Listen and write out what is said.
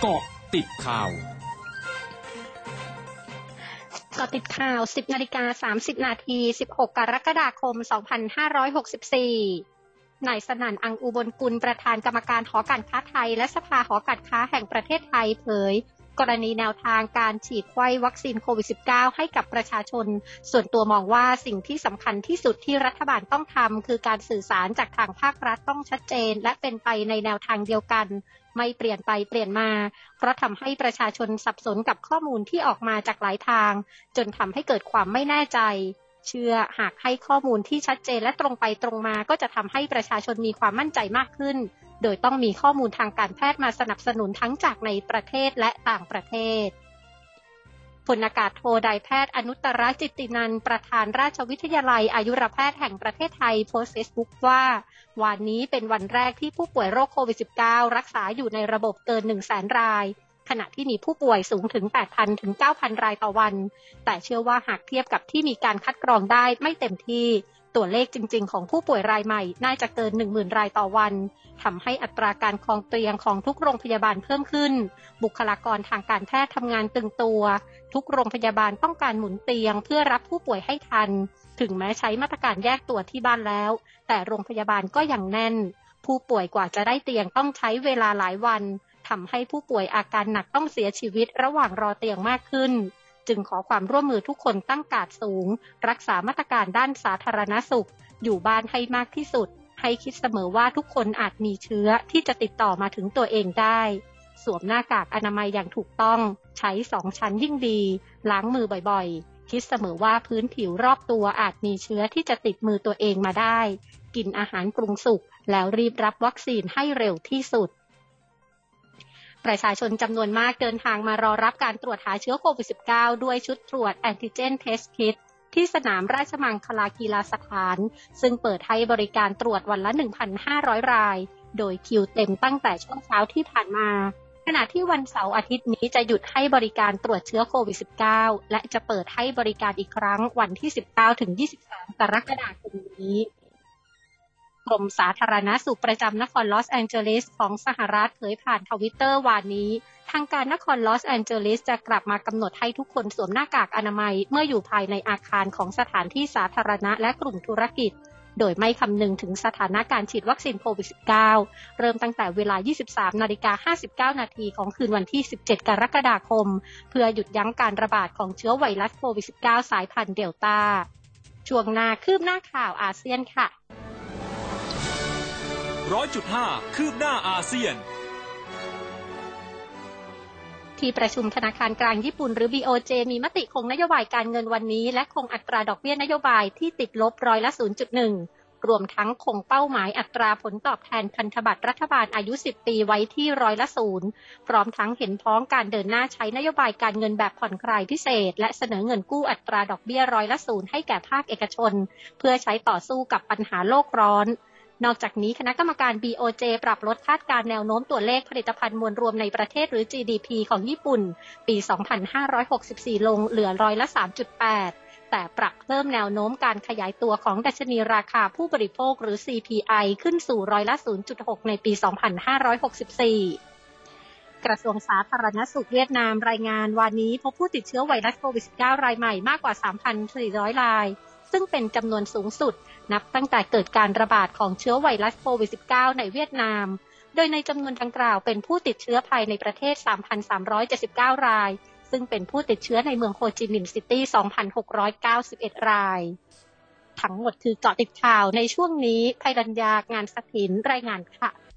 เกาะติดข่าวก็ติดข่าว 10 นาฬิกา 30 นาที 16 กรกฎาคม 2564 นายสนั่นอังอุบลกุลประธานกรรมการหอการค้าไทย และสภาหอการค้าแห่งประเทศไทยเผย กรณีแนวทางการฉีดไข้วัคซีนโควิด -19 ให้กับประชาชน ส่วนตัวมองว่าสิ่งที่สำคัญที่สุดที่รัฐบาลต้องทำคือการสื่อสารจากทางภาครัฐต้องชัดเจน และเป็นไปในแนวทางเดียวกัน ไม่เปลี่ยนไปเปลี่ยนมา เพราะทำให้ประชาชนสับสนกับข้อมูลที่ออกมาจากหลายทาง จนทำให้เกิดความไม่แน่ใจ เชื่อหากให้ข้อมูลที่ชัดเจนและตรงไปตรงมา ก็จะทำให้ประชาชนมีความมั่นใจมากขึ้น โดยต้องมีข้อมูลทางการแพทย์มาสนับสนุนทั้งจากในประเทศและต่างประเทศ พลอากาศโทนายแพทย์อนุตตรจิตตินัน ประธานราชวิทยาลัยอายุรแพทย์แห่งประเทศไทยโพสต์เฟซบุ๊กว่าวันนี้เป็นวันแรกที่ผู้ป่วยโรคโควิด -19 รักษาอยู่ในระบบเกิน 1 0 0 0 0แสนราย ขณะที่มีผู้ป่วยสูงถึง 8,000 ถึง 9,000 รายต่อวัน แต่เชื่อว่าหากเทียบกับที่มีการคัดกรองได้ไม่เต็มที่ ตัวเลขจริง ๆ ของผู้ป่วยรายใหม่ น่าจะเกิน 10,000 รายต่อวันทำให้อัตราการคลองเตียงของทุกโรงพยาบาลเพิ่มขึ้น บุคลากรทางการแพทย์ทำงานตึงตัว ทุกโรงพยาบาลต้องการหมุนเตียงเพื่อรับผู้ป่วยให้ทัน ถึงแม้ใช้มาตรการแยกตัวที่บ้านแล้ว แต่โรงพยาบาลก็ยังแน่น ผู้ป่วยกว่าจะได้เตียงต้องใช้เวลาหลายวันทำให้ผู้ป่วยอาการหนักต้องเสียชีวิตระหว่างรอเตียงมากขึ้น จึงขอความร่วมมือทุกคนตั้งกาดสูง รักษามาตรการด้านสาธารณสุข อยู่บ้านให้มากที่สุด ให้คิดเสมอว่าทุกคนอาจมีเชื้อที่จะติดต่อมาถึงตัวเองได้ สวมหน้ากากอนามัยอย่างถูกต้อง ใช้สองชั้นยิ่งดี ล้างมือบ่อยๆ คิดเสมอว่าพื้นผิวรอบตัวอาจมีเชื้อที่จะติดมือตัวเองมาได้ กินอาหารปรุงสุกแล้วรีบรับวัคซีนให้เร็วที่สุด ประชาชนจำนวนมากเดินทางมารอรับการตรวจหาเชื้อโควิด -19 ด้วยชุดตรวจ antigen test kit ที่สนามราชมังคลากีฬาสถาน ซึ่งเปิดให้บริการตรวจวันละ 1,500 ราย โดยคิวเต็มตั้งแต่ช่วงเช้าที่ผ่านมา ขณะที่วันเสาร์อาทิตย์นี้จะหยุดให้บริการตรวจเชื้อโควิด -19 และจะเปิดให้บริการอีกครั้งวันที่ 19 ถึง 23 กรกฎาคมนี้ กรมสาธารณสุขประจำนครลอสแอนเจลิสของสหรัฐเผยผ่านทวิตเตอร์วานนี้ ทางการนครลอสแอนเจลิสจะกลับมากำหนดให้ทุกคนสวมหน้ากากอนามัย เมื่ออยู่ภายในอาคารของสถานที่สาธารณะและกลุ่มธุรกิจ โดยไม่คำนึงถึงสถานะการฉีดวัคซีนโควิด -19 เริ่มตั้งแต่เวลา 23 นาฬิกา 59 นาทีของคืนวันที่ 17 กรกฎาคม เพื่อหยุดยั้งการระบาดของเชื้อไวรัสโควิด -19 สายพันธุ์เดลต้าช่วงหน้าคืบหน้าข่าวอาเซียนค่ะ ร้อยจุดห้าคืบหน้าอาเซียน ที่ประชุมธนาคารกลางญี่ปุ่นหรือ BOJ มีมติคงนโยบายการเงินวันนี้ และคงอัตราดอกเบี้ยนโยบายที่ติดลบร้อยละ 0.1 รวมทั้งคงเป้าหมายอัตราผลตอบแทนพันธบัตรรัฐบาลอายุ 10 ปีไว้ที่ร้อยละศูนย์พร้อมทั้งเห็นพ้องการเดินหน้าใช้นโยบายการเงินแบบผ่อนคลายพิเศษ และเสนอเงินกู้อัตราดอกเบี้ยร้อยละศูนย์ให้แก่ภาคเอกชน เพื่อใช้ต่อสู้กับปัญหาโลกร้อน นอกจากนี้คณะกรรมการ BOJ ปรับลดคาดการแนวโน้มตัวเลขผลิตภัณฑ์มวลรวมในประเทศหรือ GDP ของญี่ปุ่น ปี 2564 ลงเหลือร้อยละ 3.8 แต่ปรับเพิ่มแนวโน้มการขยายตัวของดัชนีราคาผู้บริโภคหรือ CPI ขึ้นสู่ร้อยละ 0.6 ในปี 2564กระทรวงสาธารณสุขเวียดนามรายงานวันนี้พบผู้ติดเชื้อไวรัสโควิด -19 รายใหม่มากกว่า 3,400 ราย ซึ่งเป็นจำนวนสูงสุด นับตั้งแต่เกิดการระบาดของเชื้อไวรัสโควิด -19 ในเวียดนาม โดยในจำนวนดังกล่าวเป็นผู้ติดเชื้อภายในประเทศ 3,379 ราย ซึ่งเป็นผู้ติดเชื้อในเมืองโฮจิมินห์ซิตี้ 2,691 ราย ทั้งหมดคือเจาะติดข่าวในช่วงนี้ภัยรัญญางานสถินรายงานค่ะ